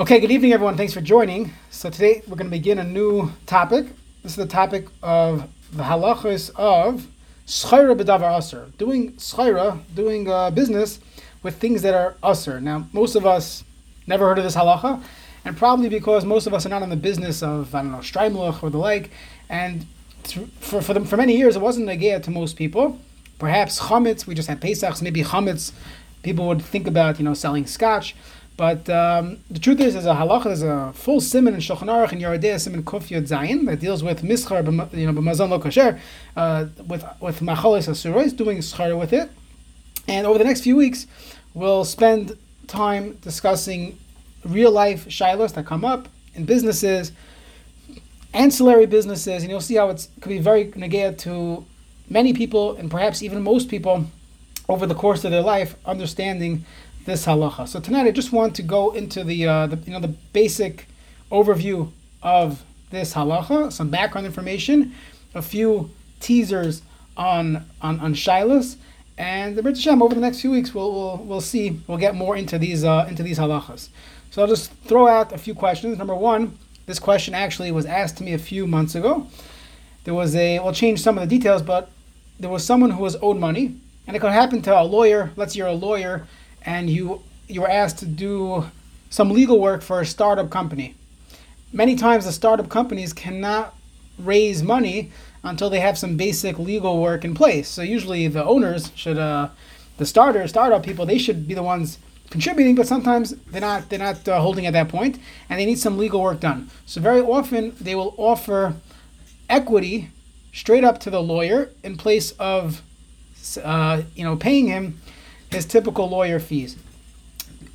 Okay, good evening, everyone. Thanks for joining. So today we're going to begin a new topic. This is the topic of the halachas of schayra b'davar aser, doing schayra, doing uh, business with things that are aser. Now, most of us never heard of this halacha, and probably because most of us are not in the business of I don't know streimluch or the like, and for for, for many years it wasn't a gear to most people. Perhaps chametz, we just had Pesachs, maybe chametz, people would think about you know selling scotch. But um, the truth is, there's a halacha, there's a full simon in Shulchan Aruch and Yoreh De'ah Simon Kuf Yod Zayin that deals with mischar, you know, b'mazon lo kasher, uh, with with machalis asuros, doing schar with it. And over the next few weeks, we'll spend time discussing real life shilos that come up in businesses, ancillary businesses, and you'll see how it could be very negated to many people and perhaps even most people over the course of their life, understanding this halacha. So tonight I just want to go into the, uh, the you know the basic overview of this halacha, some background information, a few teasers on on on shilas, and the Hashem over the next few weeks we'll, we'll we'll see we'll get more into these uh, into these halachas. So I'll just throw out a few questions. Number one, this question actually was asked to me a few months ago. There was a we'll change some of the details, but there was someone who was owed money, and it could happen to a lawyer. Let's say you're a lawyer and you you were asked to do some legal work for a startup company. Many times the startup companies cannot raise money until they have some basic legal work in place. So usually the owners should uh, the starter startup people they should be the ones contributing, but sometimes they're not they're not uh, holding at that point, and they need some legal work done. So very often they will offer equity straight up to the lawyer in place of uh, you know paying him his typical lawyer fees.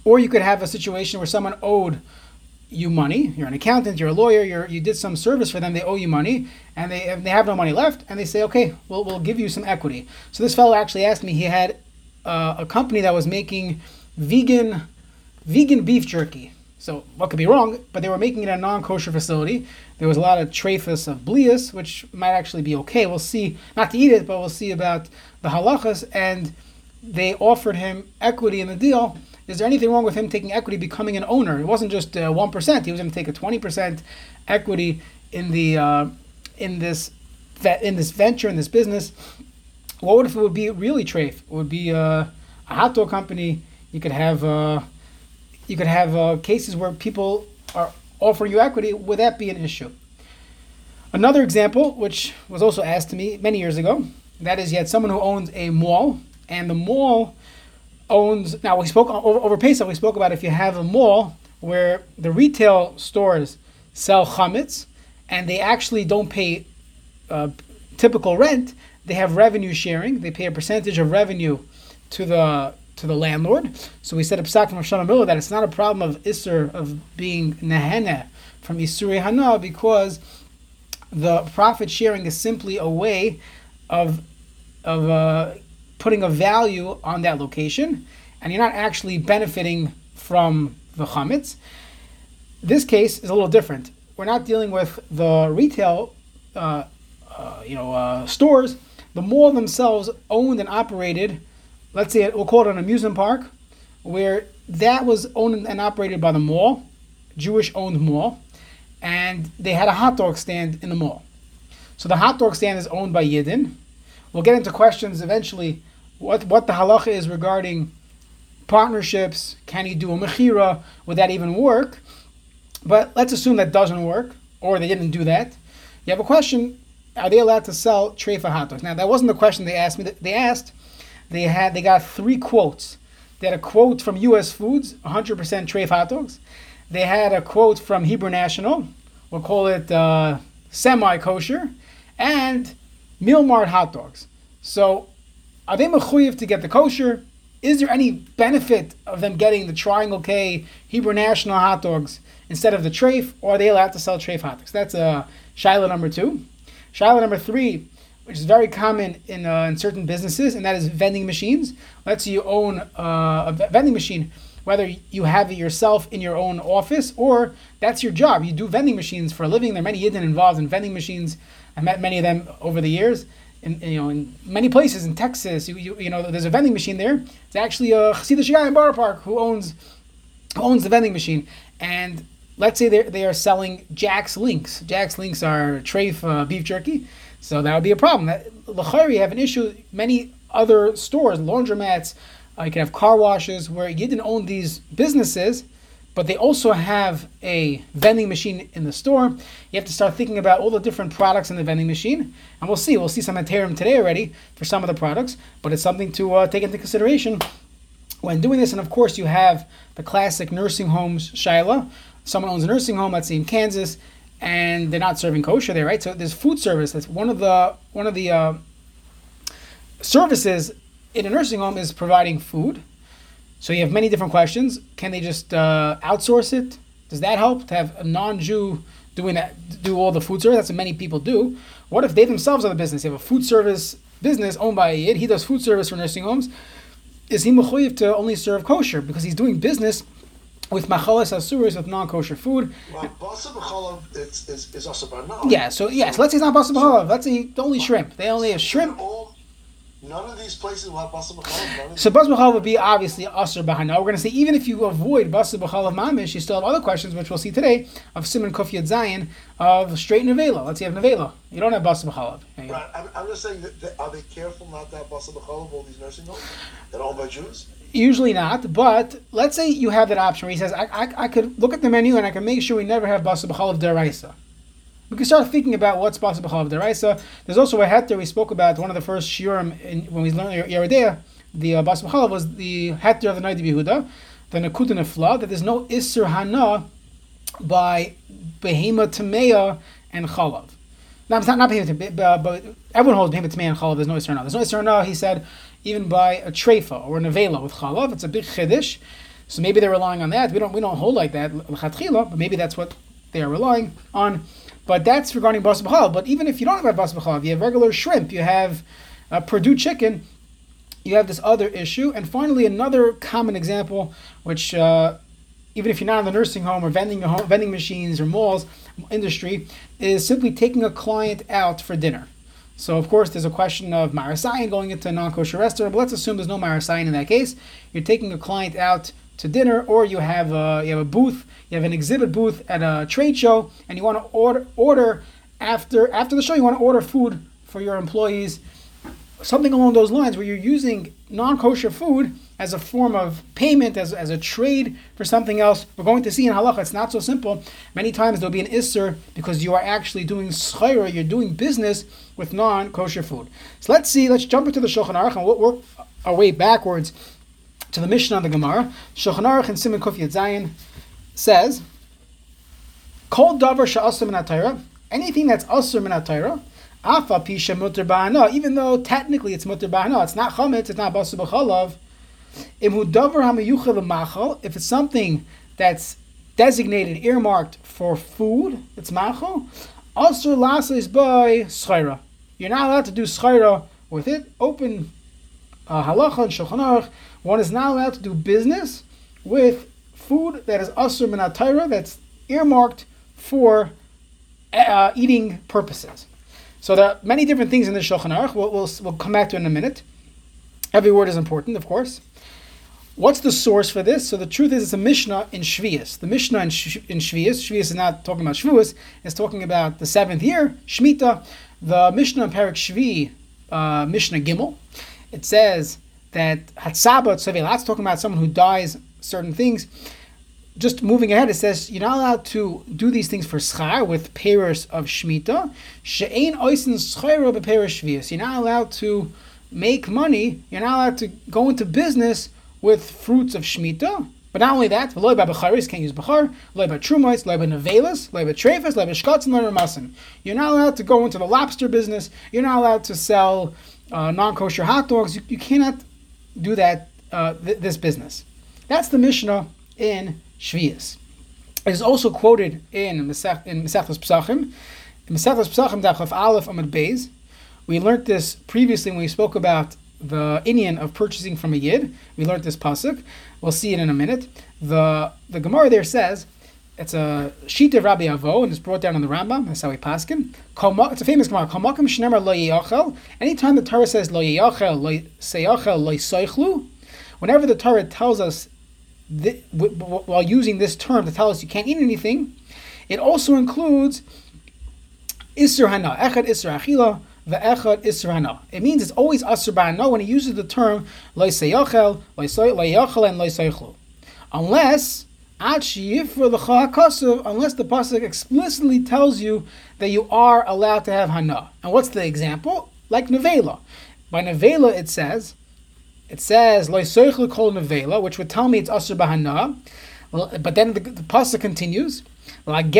Or you could have a situation where someone owed you money. You're an accountant, you're a lawyer, you're, you did some service for them, they owe you money, and they, they have no money left, and they say, okay, we'll, we'll give you some equity. So this fellow actually asked me, he had uh, a company that was making vegan vegan beef jerky. So what could be wrong? But they were making it in a non-kosher facility. There was a lot of traphus of blias, which might actually be okay. We'll see, not to eat it, but we'll see about the halachas. And they offered him equity in the deal. Is there anything wrong with him taking equity, becoming an owner? It wasn't just uh, one uh, He was going to take a twenty percent equity in the uh, in this in this venture in this business. What would if it would be really trafe? It would be uh, a hot dog company. You could have uh, you could have uh, cases where people are offering you equity. Would that be an issue? Another example, which was also asked to me many years ago, that is, you had someone who owns a mall and the mall owns. Now we spoke over, over Pesach. We spoke about if you have a mall where the retail stores sell chametz and they actually don't pay uh, typical rent. They have revenue sharing. They pay a percentage of revenue to the to the landlord. So we set up psak from Shlomo Miller that it's not a problem of isser of being nehene from isuri hana because the profit sharing is simply a way of of uh, putting a value on that location, and you're not actually benefiting from the chametz. This case is a little different. We're not dealing with the retail, uh, uh, you know, uh, stores. The mall themselves owned and operated. Let's say we'll call it an amusement park, where that was owned and operated by the mall, Jewish-owned mall, and they had a hot dog stand in the mall. So the hot dog stand is owned by Yidden, We'll get into questions eventually. What what the halacha is regarding partnerships? Can you do a mechira? Would that even work? But let's assume that doesn't work, or they didn't do that. You have a question: Are they allowed to sell treifa hot dogs? Now that wasn't the question they asked me. They asked. They had they got three quotes. They had a quote from U.S. Foods, 100% treif hot dogs. They had a quote from Hebrew National. We'll call it uh, semi kosher, and Meal Mart hot dogs. So, are they mechuyev to get the kosher? Is there any benefit of them getting the Triangle K Hebrew National hot dogs instead of the treif, or are they allowed to sell treif hot dogs? That's uh, Shiloh number two. Shiloh number three, which is very common in, uh, in certain businesses, and that is vending machines. Let's say you own uh, a vending machine, whether you have it yourself in your own office or that's your job. You do vending machines for a living. There are many Yidden involved in vending machines I met many of them over the years. In, you know, in many places in Texas, you, you, you know, there's a vending machine there. It's actually a Chassidish guy in Borough Park who owns who owns the vending machine, and let's say they are selling Jack Link's. Jack Link's are treif uh, beef jerky, so that would be a problem. That you have an issue. Many other stores, laundromats, uh, you can have car washes where you didn't own these businesses, but they also have a vending machine in the store. You have to start thinking about all the different products in the vending machine, and we'll see. We'll see some heterim today already for some of the products, but it's something to uh, take into consideration when doing this. And of course, you have the classic nursing homes, Shaila. Someone owns a nursing home, let's say in Kansas, and they're not serving kosher there, right? So there's food service. That's one of the one of the uh, services in a nursing home is providing food. So you have many different questions. Can they just uh, outsource it? Does that help to have a non-Jew doing that, do all the food service? That's what many people do. What if they themselves are the business? They have a food service business owned by a yid. He does food service for nursing homes. Is he mechuyev to only serve kosher because he's doing business with machalas asuris with non-kosher food? Well, is, is, is also Yeah. So yes, let's say it's not basa b'chalav. Let's say only shrimp. They only have shrimp. All None of these places will have basar b'chalav. So basar b'chalav would be obviously usher behind. Now we're going to say even if you avoid basar b'chalav mamish, you still have other questions which we'll see today of simon yad zayin of straight nevela. Let's say you have nevela. You don't have basar b'chalav. Right. I'm, I'm, just saying that, are they careful not to have basar b'chalav all these nursing homes that are owned by Jews? Usually not, but let's say you have that option where he says, I, I, I could look at the menu and I can make sure we never have basar b'chalav deraisa we can start thinking about what's possible of deraisa. There's also a heter we spoke about one of the first shiurim in, when we learned Yoreh De'ah. The uh, bas was the heter of the night of Yehuda, the Nakut Nefla, that there's no Isser Hana by Behema Tameya and Chalav. Now, it's not, not Behema Tameya, but everyone holds Behema Tameya and Chalav. There's no Isser Hana. There's no Isser Hana, he said, even by a Trefa or a Nevela with Chalav. It's a big Chiddush. So maybe they're relying on that. We don't we don't hold like that, but maybe that's what they are relying on. But that's regarding bas b'chal. But even if you don't have bas b'chal, you have regular shrimp, you have Perdue chicken, you have this other issue. And finally, another common example, which uh, even if you're not in the nursing home or vending home, vending machines or malls industry, is simply taking a client out for dinner. So of course, there's a question of marasayan going into a non-kosher restaurant, but let's assume there's no marasayan in that case. You're taking a client out to dinner, or you have a, you have a booth, you have an exhibit booth at a trade show, and you want to order order after after the show, you want to order food for your employees, something along those lines, where you're using non-kosher food as a form of payment, as, as a trade for something else. We're going to see in halacha, it's not so simple. Many times there'll be an isser because you are actually doing schayra, you're doing business with non-kosher food. So let's see, let's jump into the Shulchan Aruch and we'll work our way backwards to the Mishnah of the Gemara, Shulchan Aruch and Simon Kuf Zayin says, "Kol davar she'asur min anything that's asur min afa pisha mutter even though technically it's ba'ana, it's not chametz, it's not basu b'chalav. Imhu davar hamayuchel machal, if it's something that's designated, earmarked for food, it's machal. Asur lasa is by schayra. You're not allowed to do schayra with it. Open uh, halacha and shulchan aruch one is not allowed to do business with food that is asur min that's earmarked for uh, eating purposes. So there are many different things in the Shulchan Aruch. We'll, we'll, we'll come back to in a minute. Every word is important, of course. What's the source for this? So the truth is, it's a Mishnah in Shvius. The Mishnah in, Sh- in Shvius, Shvius is not talking about Shavuos, it's talking about the seventh year, Shemitah. The Mishnah in Parak Shvi, uh, Mishnah Gimel, it says that Hatzaba Tzaveh, that's talking about someone who dies certain things. Just moving ahead, it says you're not allowed to do these things for schar with payers of shmita. She'ein oisin beperish shvius. You're not allowed to make money. You're not allowed to go into business with fruits of shmita. But not only that, loy by becharis can't use bechar, loy by trumais, loy by nevelas, loy by trefas, loy by and loy by You're not allowed to go into the lobster business. You're not allowed to sell uh, non-kosher hot dogs. You, you cannot do that uh, th- this business. That's the Mishnah in Shvius. It is also quoted in Mesech in Mesechus Pesachim. In Pesachim Dachaf Aleph Amud Beis. We learned this previously when we spoke about the inyan of purchasing from a yid. We learned this pasuk. We'll see it in a minute. The the Gemara there says it's a sheet of Rabbi Abahu, and it's brought down in the Rambam. That's how we paskin. It's a famous Gemara. Lo. Anytime the Torah says lo yachel, lo seyachel, lo soichlu, whenever the Torah tells us th- w- w- while using this term to tell us you can't eat anything, it also includes Isser Hana, Echad Isser Achila, Ve'echad Isser Hana. It means it's always Asr Ba'ana when he uses the term Loi Seyachel, Loi Yachel, and Loi Seichlu. Unless, unless the Pasuk explicitly tells you that you are allowed to have Hana. And what's the example? Like Nevela. By Nevela it says, it says Loi Seichlu Kol Nevela, which would tell me it's Asr Ba'ana. But then the, the Pasuk continues, you're allowed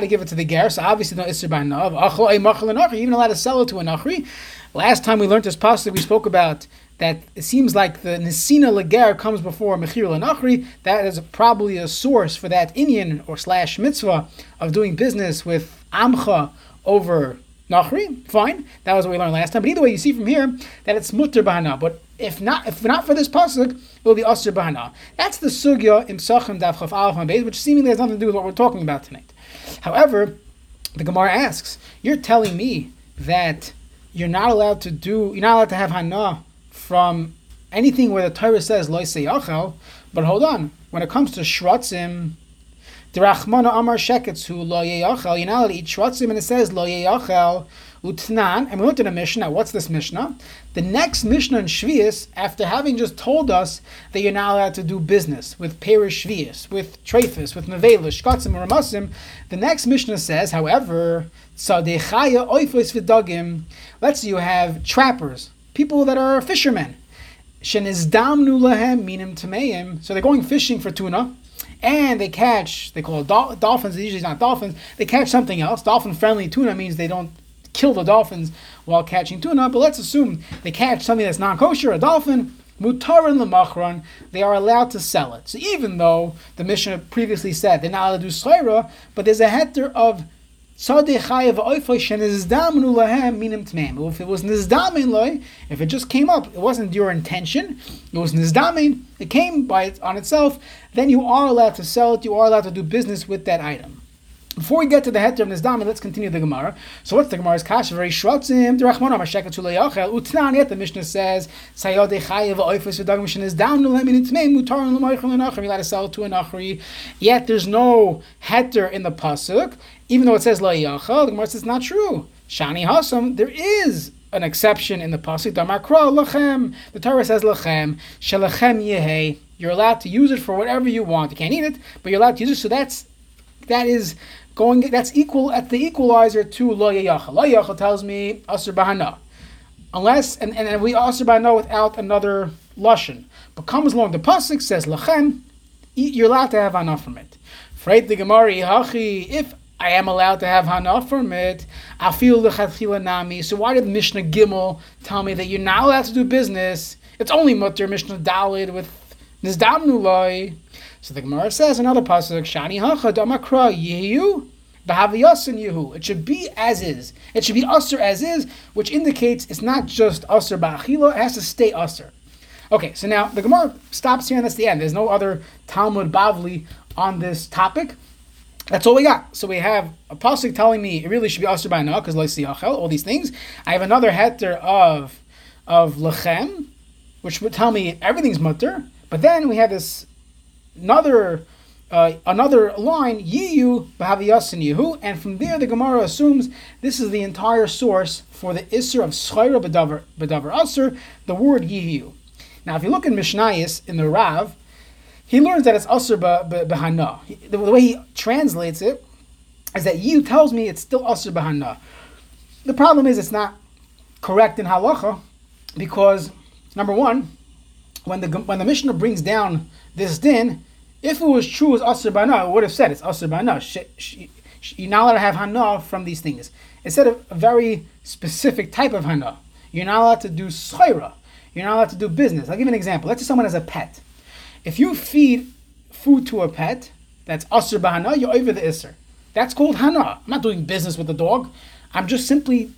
to give it to the ger, so obviously no isser b'hanav. You're even allowed to sell it to a nachri. Last time we learned this pasuk, we spoke about that it seems like the nesina leger comes before mechir lenachri. That is probably a source for that inyan or slash mitzvah of doing business with amcha over nachri. Fine, that was what we learned last time. But either way, you see from here that it's mutter b'hana. But if not, if not for this pasuk, it will be asr b'hana. That's the sugya in Psachim Daf Chaf Aleph which seemingly has nothing to do with what we're talking about tonight. However, the Gemara asks, "You're telling me that you're not allowed to do, you're not allowed to have hana from anything where the Torah says loy seyachel, but hold on, when it comes to shratzim." Drachmana Amar Sheketsu Lo Yeyachel. You're not allowed to eat and it says Lo. Utnan, and we looked at a Mishnah. What's this Mishnah? The next Mishnah in Shvius, after having just told us that you're not allowed to do business with Perish Shvius, with Trefus, with Nevela, Shkatzim, or Ramasim, the next Mishnah says, however, Tzadechaya Oifos Vidagim, let's say you have trappers, people that are fishermen. Shenizdamnu lahem minim tameim. So they're going fishing for tuna, and they catch, they call it dol- dolphins, usually it's not dolphins, they catch something else. Dolphin friendly tuna means they don't kill the dolphins while catching tuna, but let's assume they catch something that's non kosher, a dolphin, mutar mutarin lemachron, they are allowed to sell it. So even though the Mishnah previously said they're not allowed to do but there's a heter of if it was nizdamin loy, if it just came up, it wasn't your intention, it was nizdamin, it came by it on itself, then you are allowed to sell it, you are allowed to do business with that item. Before we get to the heter of Nizdami, let's continue the Gemara. So what's the Gemara's kasha? Very shrotzim, derachmona, masheket tulayachel, utnan, yet the Mishnah says, sayode chayev oifus v'dagim shenizdam nulem in itmei, mutar and l'moichel l'nachri, you're allowed to sell to a nachri. Yet there's no heter in the pasuk, even though it says layachel, the Gemara says it's not true. Shani hasam, there is an exception in the pasuk. damar Damakra lachem. The Torah says lachem. Shalachem yehei. You're allowed to use it for whatever you want. You can't eat it, but you're allowed to use it. So that's that is going. That's equal at the equalizer to lo yayacha. Lo yayacha tells me asr bahana, unless and and we asr bahana without another lashon. But comes along the pasuk says lachem. You're allowed to have hana from it. Freit the Gemara hachi if I am allowed to have hana from it. I feel the nami. So why did Mishnah Gimel tell me that you're not allowed to do business? It's only mutter Mishnah Dalid with nizdamnu loy. So the Gemara says another pasuk shani hacha damakra yehu b'haviyasin yehu. It should be as is. It should be usr as is, which indicates it's not just usr ba'achila. It has to stay usr. Okay, so now the Gemara stops here and that's the end. There's no other Talmud Bavli on this topic. That's all we got. So we have a pasuk telling me it really should be asr by now because loisiyachel, all these things. I have another heter of of lechem, which would tell me everything's mutter. But then we have this another uh, another line yiyu b'haviyasin yehu, and from there the Gemara assumes this is the entire source for the isser of schayra b'davar b'davar asr, the word yiyu. Now, if you look in Mishnayis in the Rav, he learns that it's asr Bahana. The way he translates it is that you tells me it's still asr Bahana. The problem is it's not correct in halacha because number one, when the when the Mishnah brings down this din, if it was true as asr b'hana, it would have said it's asr b'hana. You're not allowed to have hana from these things. Instead of a very specific type of hana, you're not allowed to do schayra. You're not allowed to do business. I'll give you an example. Let's say someone has a pet. If you feed food to a pet, that's asr bahana, you're over the isser. That's called hana. I'm not doing business with the dog. I'm just simply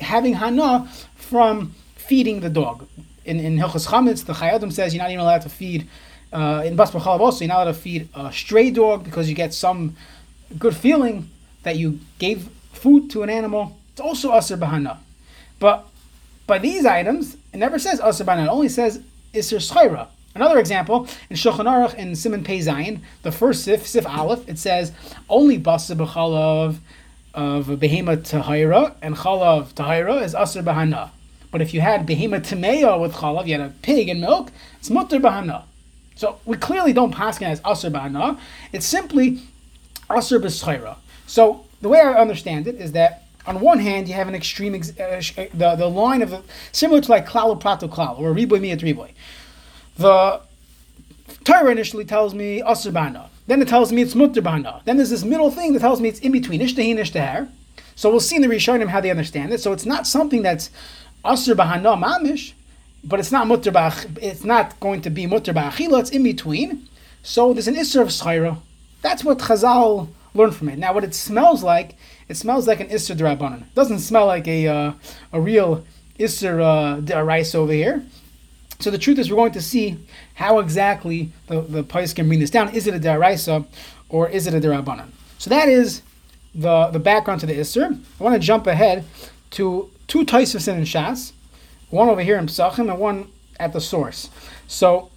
having hana from feeding the dog. In in Hilchas Chametz, the Chayei Adam says you're not even allowed to feed. Uh, in Bas also, you're not allowed to feed a stray dog because you get some good feeling that you gave food to an animal. It's also asr bahana. But by these items, it never says asr bahana. It only says isser schayra. Another example in Shulchan Aruch in Simon Pei Zayin, the first sif, sif aleph, it says only basa b'chalav of behema tahira and chalav tahira is aser bahana. But if you had behema tameya with chalav, you had a pig and milk, it's mutter bahana. So we clearly don't pass it as aser bahana. It's simply aser b'schaira. So the way I understand it is that on one hand you have an extreme ex- uh, the the line of similar to like klal prato klal or riboy miyat riboy. The Torah initially tells me aser bahana. Then it tells me it's mutter bahana. Then there's this middle thing that tells me it's in between ishtahin ishtahar. So we'll see in the Rishonim how they understand it. So it's not something that's aser bahana mamish, but it's not mutter It's not going to be mutter. It's in between. So there's an isser of schayra. That's what Chazal learned from it. Now, what it smells like, it smells like an isser drabanan. It doesn't smell like a uh, a real isser uh, rice over here. So the truth is, we're going to see how exactly the, the Pais can bring this down. Is it a deraisa or is it a derabanan? So that is the, the background to the Isser. I want to jump ahead to two Taisus in Shas, one over here in Psachim and one at the source. So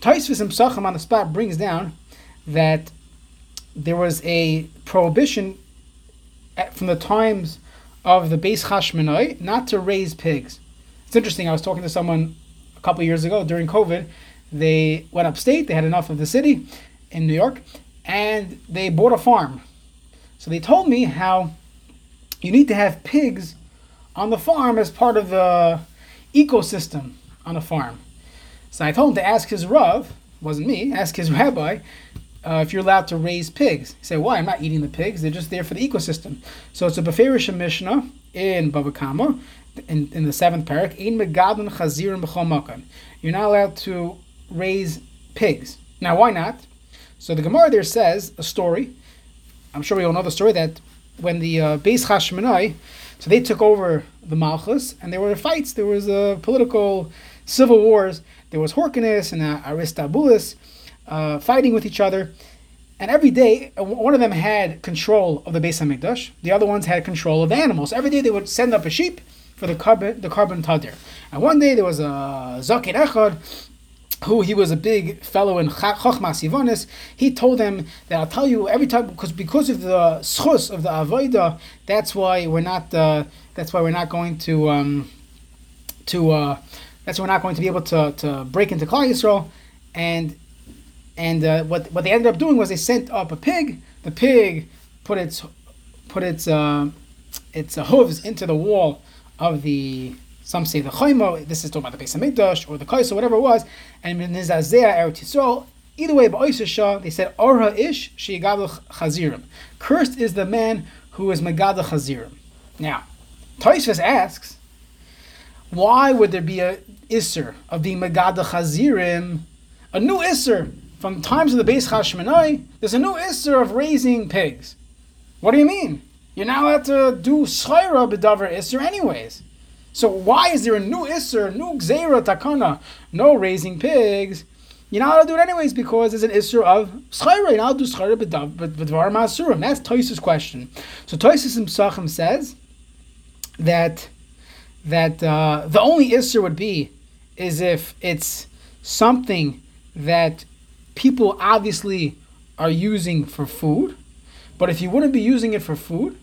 Taisvis in Psachim on the spot brings down that there was a prohibition at, from the times of the Beis Hashmonai not to raise pigs. It's interesting. I was talking to someone a couple years ago during COVID. They went upstate. They had enough of the city in New York, and they bought a farm. So they told me how you need to have pigs on the farm as part of the ecosystem on a farm. So I told him to ask his rav, wasn't me, ask his rabbi uh, if you're allowed to raise pigs. He said, "Why? I'm not eating the pigs. They're just there for the ecosystem." So it's a Beferish Mishnah in Bava Kama in, in the seventh parak, Ein megadon chazirim b'chol You're not allowed to raise pigs. Now, why not? So the Gemara there says a story. I'm sure we all know the story that when the uh, Beis Hashmonai, so they took over the Malchus, and there were fights. There was a political civil wars. There was Hyrcanus and uh, Aristobulus uh, fighting with each other. And every day, uh, one of them had control of the Beis Hamikdash. The other ones had control of the animals. Every day they would send up a sheep for the korban the korban tamid. And one day there was a Zakir Echad who he was a big fellow in Chachmas Sivonis, he told them that I'll tell you every time because because of the schus of the avoda, that's why we're not uh, that's why we're not going to um, to uh, that's why we're not going to be able to, to break into Klal Yisrael, and and uh, what what they ended up doing was they sent up a pig. The pig put its put its uh, its hooves into the wall of the some say the Chayma, this is talking about the Beis Hamikdash or the Kais or whatever it was, and Nizazea Eretz Yisrael. Either way, Shah, they said Orha Ish Sheigadol Chazirim. Cursed is the man who is Megada Chazirim. Now, Taisvis asks, why would there be a Isser of being Megada Chazirim? A new Isser from the times of the Beis Hashmonai, there's a new Isser of raising pigs. What do you mean? You're now allowed to do Shaira B'davar Isser anyways. So why is there a new Isser, new Gzeira Takana, no raising pigs? You're not allowed to do it anyways because it's an Isser of Shaira. You're not do Shaira B'davar Masurim. That's Toisus' question. So Toisus Psachim says that that uh, the only Isser would be is if it's something that people obviously are using for food, but if you wouldn't be using it for food,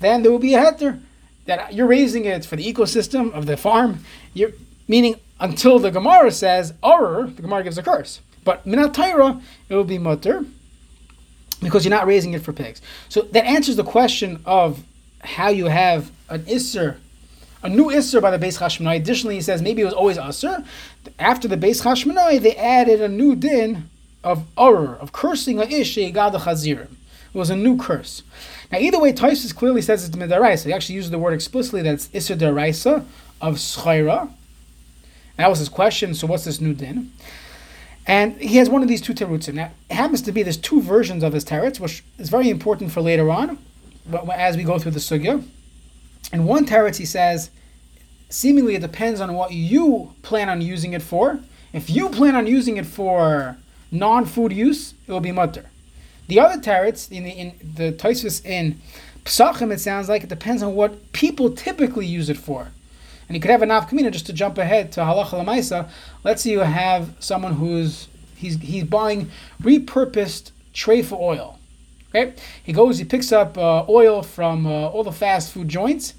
then there will be a heter that you're raising it for the ecosystem of the farm. You're meaning until the Gemara says or the Gemara gives a curse. But minat it will be mutter because you're not raising it for pigs. So that answers the question of how you have an isser, a new isser by the base Hashmonai. Additionally, he says maybe it was always usser. After the base Hashmonai, they added a new din of urr, of cursing a ish gada chazirim. It was a new curse. Now, either way, Taisus clearly says it's midaraisa. He actually uses the word explicitly that it's isser deraisa of schaira. That was his question. So, what's this new din? And he has one of these two terutzim. Now, it happens to be there's two versions of his teretz, which is very important for later on, as we go through the sugya. In one teretz, he says, seemingly it depends on what you plan on using it for. If you plan on using it for non-food use, it will be mutter. The other teretz in the in the in Psachim, it sounds like it depends on what people typically use it for. And you could have a nafkamina just to jump ahead to halacha lamaisa. Let's say you have someone who's he's he's buying repurposed tray for oil. Okay, he goes, he picks up uh, oil from uh, all the fast food joints.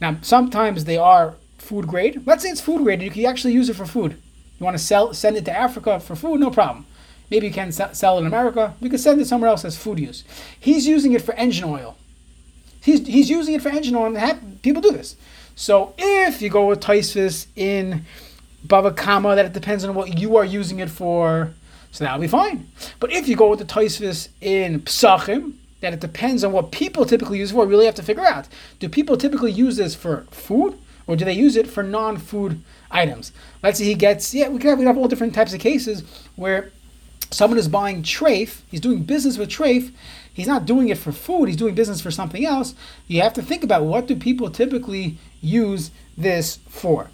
Now, sometimes they are food grade. Let's say it's food grade, you can actually use it for food. You want to sell, send it to Africa for food, no problem. Maybe you can sell it in America. You can send it somewhere else as food use. He's using it for engine oil. He's, he's using it for engine oil, and people do this. So if you go with Taisvis in Bava Kama, that it depends on what you are using it for, so that'll be fine. But if you go with the Taisvis in Psachim, that it depends on what people typically use it for, we really have to figure out. Do people typically use this for food, or do they use it for non-food items? Let's say he gets, yeah, we can have, we have all different types of cases where someone is buying trafe, he's doing business with trafe, he's not doing it for food, he's doing business for something else. You have to think about what do people typically use this for.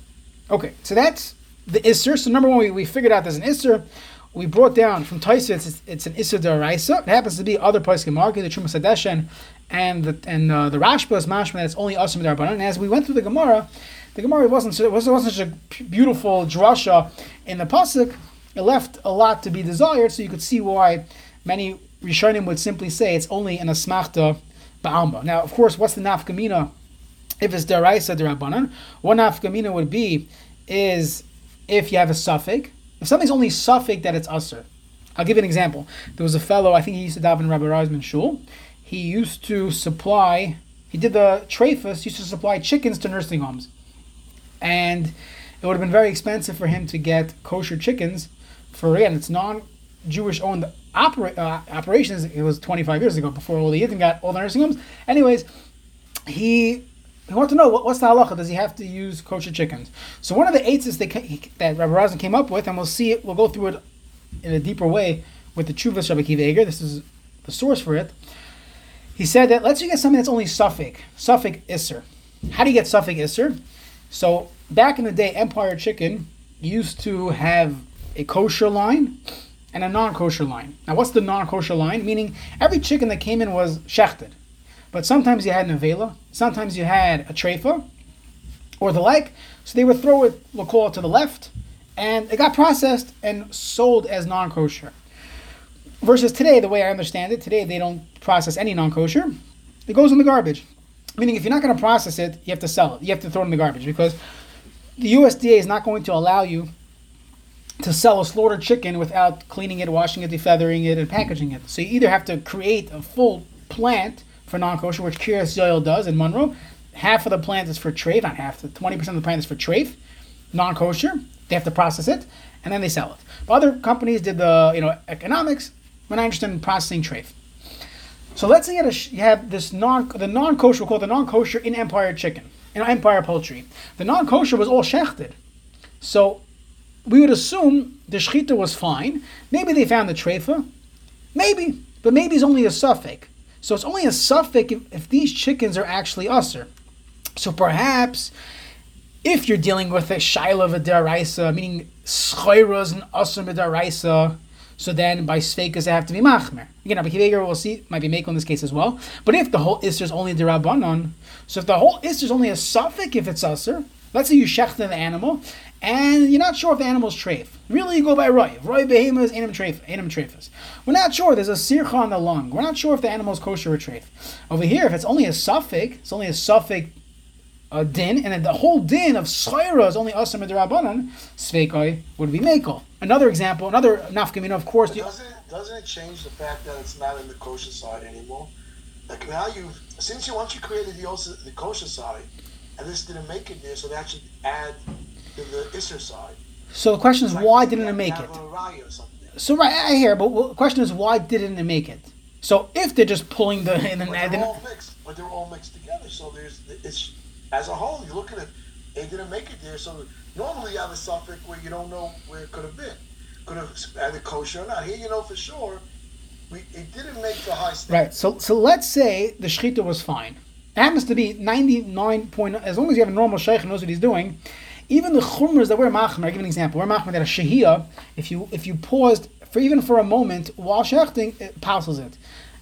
Okay, so that's the Isser. So number one, we, we figured out there's an Isser. We brought down from Taisa, it's, it's an Isser Daraisa. It happens to be other Paiskim market, the Trumas HaDeshen, and the and uh, the Rashba is mashma that's only Asim Darbanan. And as we went through the Gemara, the Gemara wasn't it wasn't such a beautiful drasha in the pasuk. It left a lot to be desired, so you could see why many Rishonim would simply say it's only an asmachta ba'alma. Now, of course, what's the nafkamina if it's deraisa derabanan? One nafkamina would be is if you have a safek. If something's only safek that it's usr. I'll give you an example. There was a fellow, I think he used to daven Rabbi Reisman Shul. He used to supply, he did the trafus, used to supply chickens to nursing homes. And it would have been very expensive for him to get kosher chickens for again, it's non-Jewish owned opera, uh, operations. It was 25 years ago before all the Yidden got all the nursing homes. Anyways, he he wanted to know what, what's the halacha. Does he have to use kosher chickens? So one of the eights that, that Rabbi Razin came up with, and we'll see it. We'll go through it in a deeper way with the Chuvas Rabbi Kiva Eiger. This is the source for it. He said that let's you get something that's only safek, safek isser. How do you get safek isser? So back in the day, Empire Chicken used to have a kosher line and a non-kosher line. Now, what's the non-kosher line? Meaning every chicken that came in was shechted, but sometimes you had nevela, sometimes you had a treifa, or the like. So they would throw it, we'll to the left, and it got processed and sold as non-kosher. Versus today, the way I understand it, today they don't process any non-kosher. It goes in the garbage. Meaning, if you're not going to process it, you have to sell it. You have to throw it in the garbage because the USDA is not going to allow you to sell a slaughtered chicken without cleaning it, washing it, defeathering it, and packaging it. So you either have to create a full plant for non-kosher, which Kiryas Yoel does in Monroe. Half of the plant is for trade, not half. The Twenty percent of the plant is for trade, non-kosher. They have to process it, and then they sell it. But other companies did the you know economics. We're not interested in processing trade. So let's say you, have, you have this non the non-kosher we call the non-kosher in Empire chicken, in Empire poultry. The non-kosher was all shechted. So we would assume the shechita was fine. Maybe they found the treifa. Maybe. But maybe it's only a safek. So it's only a safek if, if these chickens are actually usser. So perhaps if you're dealing with a shaila v'daraisa, meaning schayras and usser v'daraisa, so then by sveikas they have to be machmer. Again, Rabbi Kiveger we'll see might be making in this case as well. But if the whole isser is only derabanan, so if the whole isser is only a safek if it's usser, let's say you shecht the animal and you're not sure if the animal's treif. Really, you go by roy. Roy behemoths, anim treif, anim treifus. We're not sure. There's a sircha on the lung. We're not sure if the animal's kosher or treif. Over here, if it's only a safek, it's only a safek a din, and the whole din of shayra is only asam midrabanan, sveikoi would be mekel. Another example, another nafkamina, of course. Doesn't, it, doesn't it change the fact that it's not in the kosher side anymore? Like now you've, since you once you created the, the kosher side, and this didn't make it there, so they actually add the Isser side. So the question is, like why didn't it make it? So right, I hear, but the question is, why didn't it make it? So if they're just pulling the and then they're all mixed, but they're all mixed together. So there's it's as a whole. You look at it, it didn't make it there. So normally you have a safek where you don't know where it could have been, could have either kosher or not. Here you know for sure. We, it didn't make the high standard. Right. So so let's say the shechita was fine. It happens to be 99 point, as long as you have a normal sheikh who knows what he's doing, even the chumras that we're machmer, I give an example, we're machmer that a shahiyah, if you if you paused for even for a moment while shechting, it passes it.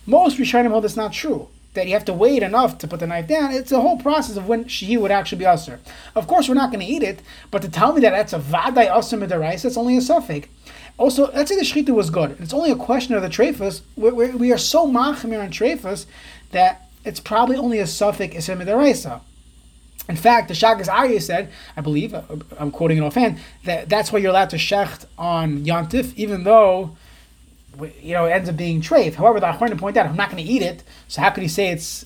Most Rishonim hold that's not true. that you have to wait enough to put the knife down. It's a whole process of when she would actually be usher. Of course, we're not going to eat it, but to tell me that that's a vaday usher midaraisa, that's only a safek. Also, let's say the shechita was good. It's only a question of the trephus. we are so machmir on trephus that it's probably only a safek isim midaraisa. In fact, the Shagas Arya said, I believe, uh, I'm quoting it offhand, that that's why you're allowed to shecht on Yantif, even though you know, it ends up being treif. However, the Achronim point out, I'm not going to eat it, so how could he say it's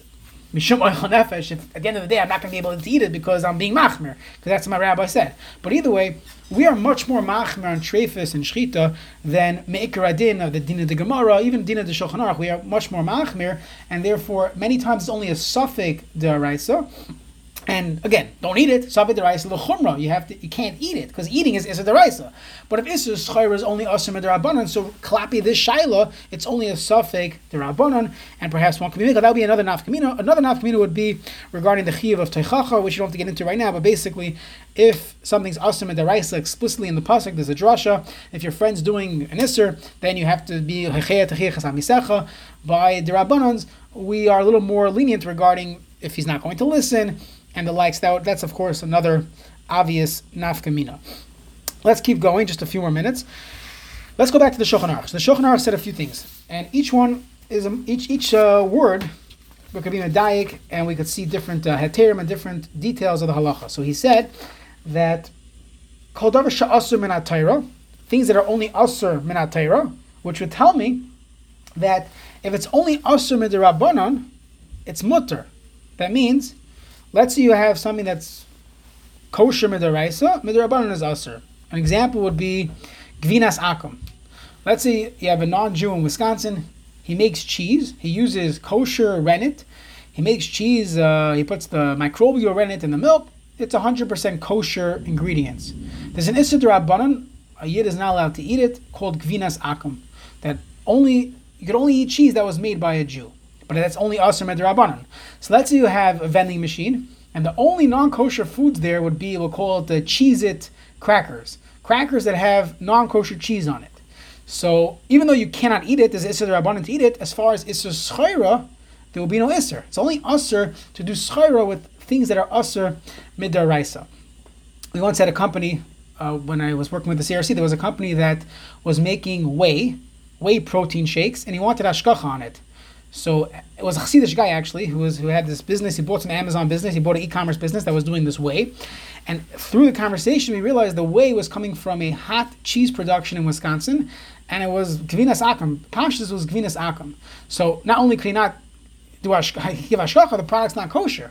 mishum nefesh if at the end of the day I'm not going to be able to eat it because I'm being machmer, because that's what my rabbi said. But either way, we are much more machmer on treifus and shchita than meikar adin of the din of the Gemara, even din of the Shulchan Aruch. We are much more machmer, and therefore many times it's only a safek deraisa. And again, don't eat it. Savid deraisa lechumra. You have to. You can't eat it because eating is is a deraisa. But if isur schayra is only asim derabanan, so klapi this shaila, it's only a safek derabanan, and perhaps one be That would be another nafkamina. Another nafkamina would be regarding the chiyuv of teichacha, which you don't have to get into right now. But basically, if something's asim deraisa explicitly in the pasuk, there's a drasha. If your friend's doing an isur, then you have to be hecheya techiyach by derabanans. We are a little more lenient regarding if he's not going to listen and the likes. That, that's, of course, another obvious nafkamina. Let's keep going, just a few more minutes. Let's go back to the Shulchan Aruch. The Shulchan Aruch said a few things, and each one is a, each each uh, word we could be daik, and we could see different uh, heterim and different details of the halacha. So he said that kol davar sha'asur min things that are only asur min which would tell me that if it's only asur min it's mutter. That means Let's say you have something that's kosher midaraisa, midarabanan is aser. An example would be gvinas akum. Let's say you have a non-Jew in Wisconsin. He makes cheese. He uses kosher rennet. He makes cheese. Uh, he puts the microbial rennet in the milk. It's 100% kosher ingredients. There's an issa derabanan. A yid is not allowed to eat it called gvinas akum. That only you could only eat cheese that was made by a Jew but that's only Asr Medrabanan. So let's say you have a vending machine, and the only non kosher foods there would be, we'll call it the Cheez It crackers. Crackers that have non kosher cheese on it. So even though you cannot eat it, there's Isser Rabbanan to eat it, as far as Isser Schaira, there will be no Isser. It's only Usser to do Schaira with things that are Usser Midaraisa. We once had a company, uh, when I was working with the CRC, there was a company that was making whey, whey protein shakes, and he wanted Ashkacha on it. So it was a Chassidish guy actually who was who had this business. He bought an Amazon business. He bought an e-commerce business that was doing this way, and through the conversation, we realized the whey was coming from a hot cheese production in Wisconsin, and it was Gvinas Akum. Pashtas was Gvinas Akum. So not only could he not do ash- give ashkacha, the product's not kosher.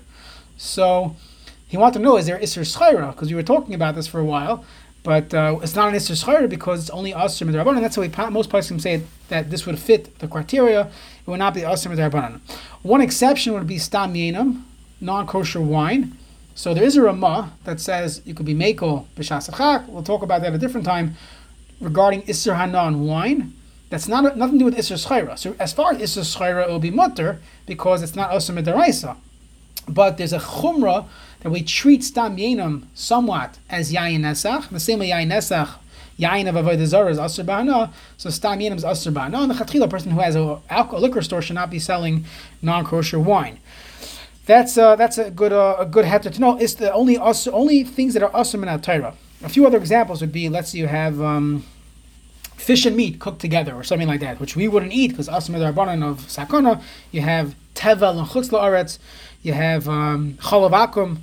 So he wanted to know is there isser schayra because we were talking about this for a while. But uh, it's not an Isser Schar because it's only Asr. And that's why most places say that this would fit the criteria. It would not be Asr Midrabanan. One exception would be Stam Yenam, non kosher wine. So there is a Ramah that says you could be Mako B'Shasachak. We'll talk about that at a different time regarding Isser Hanan wine. That's not nothing to do with Isser Schaira. So as far as Isser Schaira, it will be mutter because it's not Asr Midaraisa. But there's a Chumrah that we treat stam yenam somewhat as yayin nesach, the same way yayin nesach, yayin of avodah zarah is aser so stam yenam is aser ba'ana, and the chatchila person who has a, a liquor store should not be selling non-kosher wine. That's uh, that's a good uh, a good heter to know. It's the only usr, only things that are aser min Torah. A few other examples would be, let's say you have um, fish and meat cooked together or something like that, which we wouldn't eat because aser min of sakana. You have tevel and chutz la'aretz. You have um, chalav akum,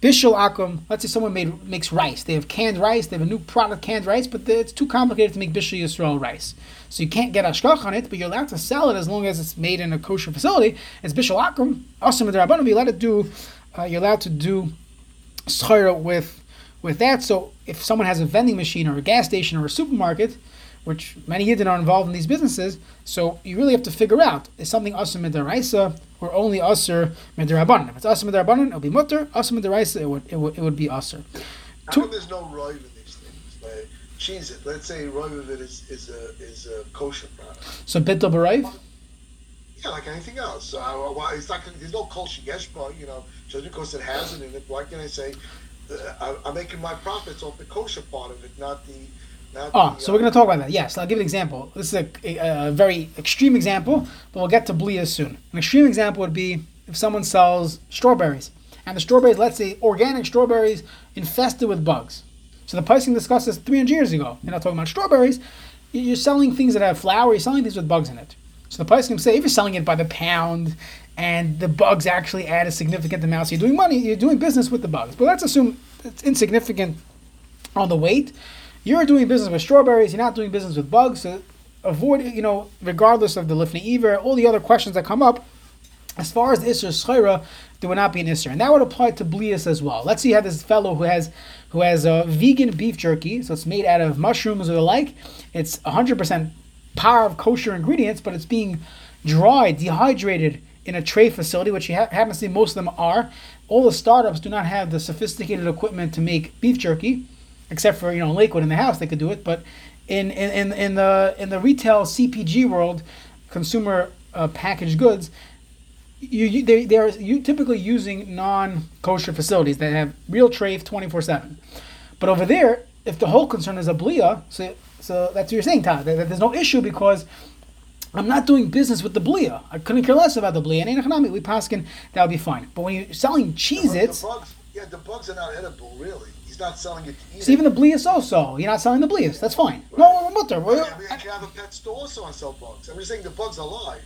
bishul akum. Let's say someone made makes rice. They have canned rice. They have a new product, canned rice, but it's too complicated to make bishul yisrael rice. So you can't get ashkach on it, but you're allowed to sell it as long as it's made in a kosher facility. It's bishul akum. Also, you're allowed to do. Uh, you're allowed to do schayra with with that. So if someone has a vending machine or a gas station or a supermarket which many Yidden are involved in these businesses. So you really have to figure out is something asr midaraisa or only asr midarabanan. If it's asr midarabanan, it'll be mutter. Asr midaraisa, it would it would, it would be asr. How there's no roiv in these things? Like Cheez It. Let's say roiv of it is, is a is a kosher product. So bittul b'roiv. Yeah, like anything else. Uh, well, it's not. There's no kol shegeshba, you know, just because it has it in it. Why can I say uh, I, I'm making my profits off the kosher part of it, not the Oh, so we're going to talk about that. Yes, I'll give an example. This is a, a, a very extreme example, but we'll get to Blia soon. An extreme example would be if someone sells strawberries, and the strawberries, let's say organic strawberries, infested with bugs. So the pricing discussed this 300 years ago. You're not talking about strawberries. You- You're selling things that have flour. You're selling things with bugs in it. So the pricing can say if you're selling it by the pound, and the bugs actually add a significant amount, so you're doing money. You're doing business with the bugs. But let's assume it's insignificant on the weight. You're doing business with strawberries. You're not doing business with bugs. So avoid, you know, regardless of the lifnei iver, all the other questions that come up. As far as the Isser Schira, there would not be an Isser. And that would apply to Blias as well. Let's you have this fellow who has who has a vegan beef jerky, so it's made out of mushrooms or the like. It's 100% power of kosher ingredients, but it's being dried, dehydrated in a tray facility, which you ha- happens to be most of them are. All the startups do not have the sophisticated equipment to make beef jerky, except for you know Lakewood in the house they could do it. But in in, in, the in the retail CPG world, consumer uh, packaged goods, you, you they they're you typically using non kosher facilities that have real trafe twenty four seven. But over there, if the whole concern is a blia, so so that's what you're saying, Todd. That, that there's no issue because I'm not doing business with the blia. I couldn't care less about the blia. And in we paskin that would be fine. But when you're selling the, Cheez-Its, the bugs. Yeah, the bugs are not edible, really. He's not selling it to so even the blias also, you're not selling the blias. That's fine. No, mutter. I mean, I can have a pet store also and sell bugs. I'm just saying the bugs are alive.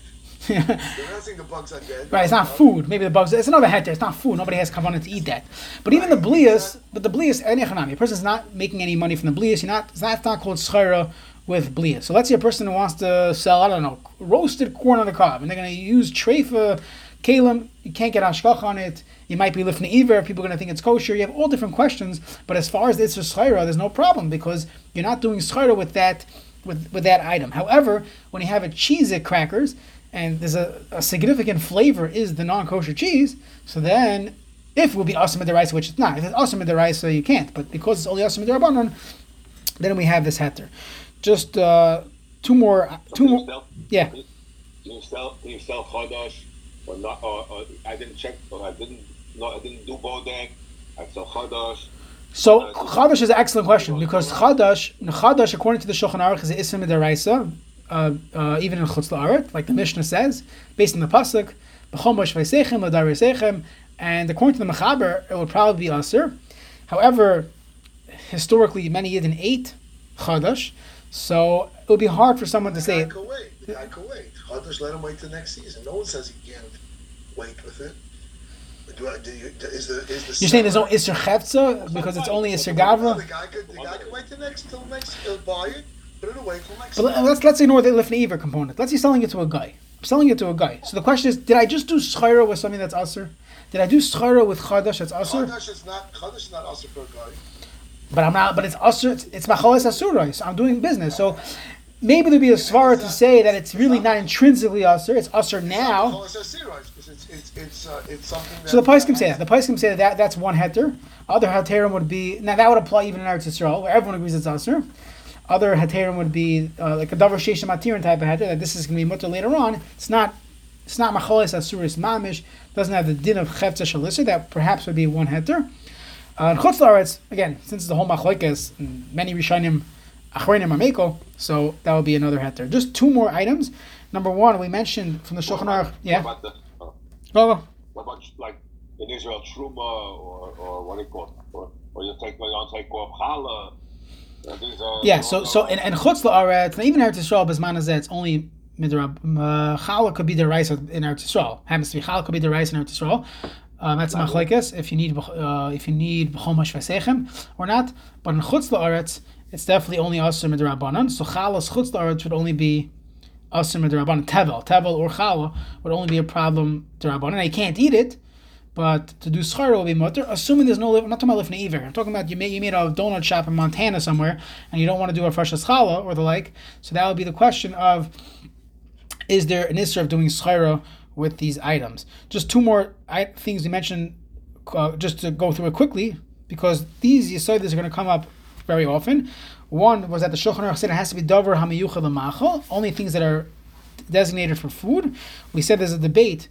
They're not saying the bugs are dead. Right, it's not food. Maybe the bugs. It's another heter. It's not food. Nobody has kavanah to eat that. But even the blias, but the blias any economy. A person's not making any money from the blias. You're not. It's not, it's not called schira with blias. So let's say a person who wants to sell, I don't know, roasted corn on the cob, and they're going to use treifa, kalim. You can't get ashkach on it. You might be lifnei iver. People are going to think it's kosher. You have all different questions. But as far as it's a schira, there's no problem because you're not doing schira with that with, with that item. However, when you have a Cheez-It crackers and there's a, a significant flavor is the non-kosher cheese, so then if it will be awesome d'oraisa, which it's not. If it's awesome d'oraisa, so you can't. But because it's only awesome the rabbanon, then we have this heter. Just uh, two more, two Can more. sell- Yeah. Can you sell? Can you sell chodosh or not? Or, or I didn't check. Or I didn't. No, I didn't do bodek. I sell chodosh. So chadash is an excellent question because chadash, chadash according to the Shulchan Aruch is isim deraisa, uh, uh, even in chutz la'aret, like the Mishnah says, based on the pasuk, b'chomosh v'seichem l'darisechem, and according to the Mechaber, it would probably be aser. However, historically, many Yidden ate chadash, so it would be hard for someone to The say guy could wait. The guy could wait. Others let him wait till next season. No one says he can't wait with it. Do I, do you, is the, is the You're saying there's no Isser Chefza because it's only Isser Gavra? the guy could, the guy could wait till next, till next, he'll buy it, put it away till next But let's let's ignore the lifnei iver component. Let's say selling it to a guy. I'm selling it to a guy. So the question is, did I just do schira with something that's aser? Did I do schira with chadash that's aser? Chadash is not, Chadash is not also for a guy. But I'm not. But it's aser. It's, it's machalas asurai. So I'm doing business. So maybe there'd be a svara to say that it's really not intrinsically aser. It's aser now. So the can say that. The can say that that's one heter. Other heterim would be now that would apply even in Eretz Yisrael, where everyone agrees it's aser. Other heterim would be uh, like a davar shesha matirin type of heter. That this is going to be mutter later on. It's not. It's not machalis asuris mamish. Doesn't have the din of chefza shalisser. That perhaps would be one heter. Uh, in Chutz again, since the whole machlekes, many rishonim are meko, so that would be another heter. Just two more items. Number one, we mentioned from the Shulchan Aruch. Yeah. What about the? Uh, what about like in Israel truma or or what do you call it? Or, or you take you don't take off challah. Uh, are Yeah, so so and, and chutz la'aretz, even Eretz Yisrael, bezman hazeh, it's only midrab. Uh, Challah could be d'oraisa in Eretz Yisrael. Happens to be challah could be d'oraisa in Eretz Yisrael. Um, that's machlekes. If you need uh, if you need b'chomash v'seichem or not, but in chutz la'aretz, it's definitely only aser midrabanan. So challas chutz la'aretz would only be aser midrabanan. Tevel, tevel or challah would only be a problem derabanan. I can't eat it. But to do schar will be mutter, assuming there's no, I'm not talking about lifnei iver. I'm talking about you made, you made a donut shop in Montana somewhere, and you don't want to do a fresh challah or the like. So that would be the question of, is there an issue of doing schara with these items? Just two more things we mentioned, uh, just to go through it quickly, because these yisoidas are going to come up very often. One was that the Shulchan Aruch said it has to be davar hamiyuchad l'machal, only things that are designated for food. We said there's a debate.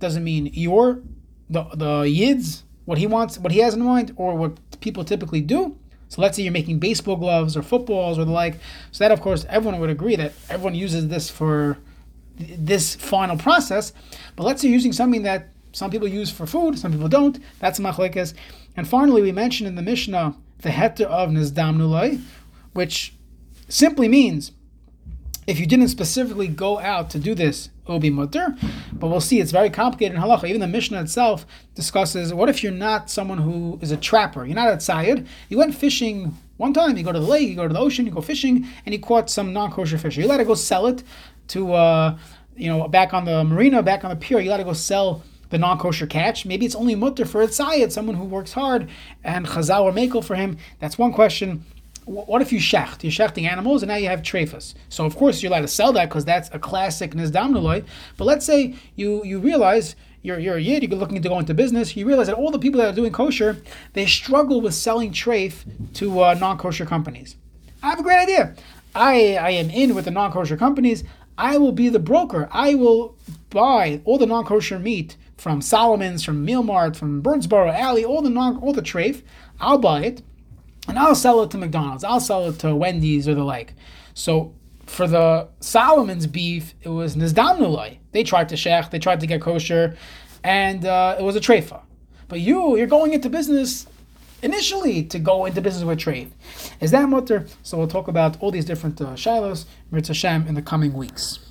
Doesn't mean your the the yids what he wants, what he has in mind, or what people typically do. So let's say you're making baseball gloves or footballs or the like. So that, of course, everyone would agree that everyone uses this for this final process. But let's say you're using something that some people use for food, some people don't. That's machlekes. And finally, we mentioned in the Mishnah the heter of nizdam nulai, which simply means if you didn't specifically go out to do this, it will be mutter. But we'll see, it's very complicated in halacha. Even the Mishnah itself discusses what if you're not someone who is a trapper? You're not a tzayid. You went fishing one time. You go to the lake, you go to the ocean, you go fishing, and you caught some non-kosher fish. You let it go sell it to, uh, you know, back on the marina, back on the pier. You let it go sell the non-kosher catch. Maybe it's only mutter for a tzayid, someone who works hard, and chazal or makel for him. That's one question what if you shecht? You're shechting animals, and now you have trefus. So of course you're allowed to sell that because that's a classic nizdamnuloi. But let's say you you realize you're you're a yid, you're looking to go into business. You realize that all the people that are doing kosher, they struggle with selling treif to uh, non-kosher companies. I have a great idea. I I am in with the non-kosher companies. I will be the broker. I will buy all the non-kosher meat from Solomon's, from Mealmart, from Birdsboro Alle, all the non all the treif. I'll buy it and I'll sell it to McDonald's. I'll sell it to Wendy's or the like. So for the Solomon's beef, it was Nizdam They tried to shech, they tried to get kosher, and uh, it was a treifa. But you, you're going into business initially to go into business with trade. Is that mutter? So we'll talk about all these different uh, shilos, Mirz Hashem, in the coming weeks.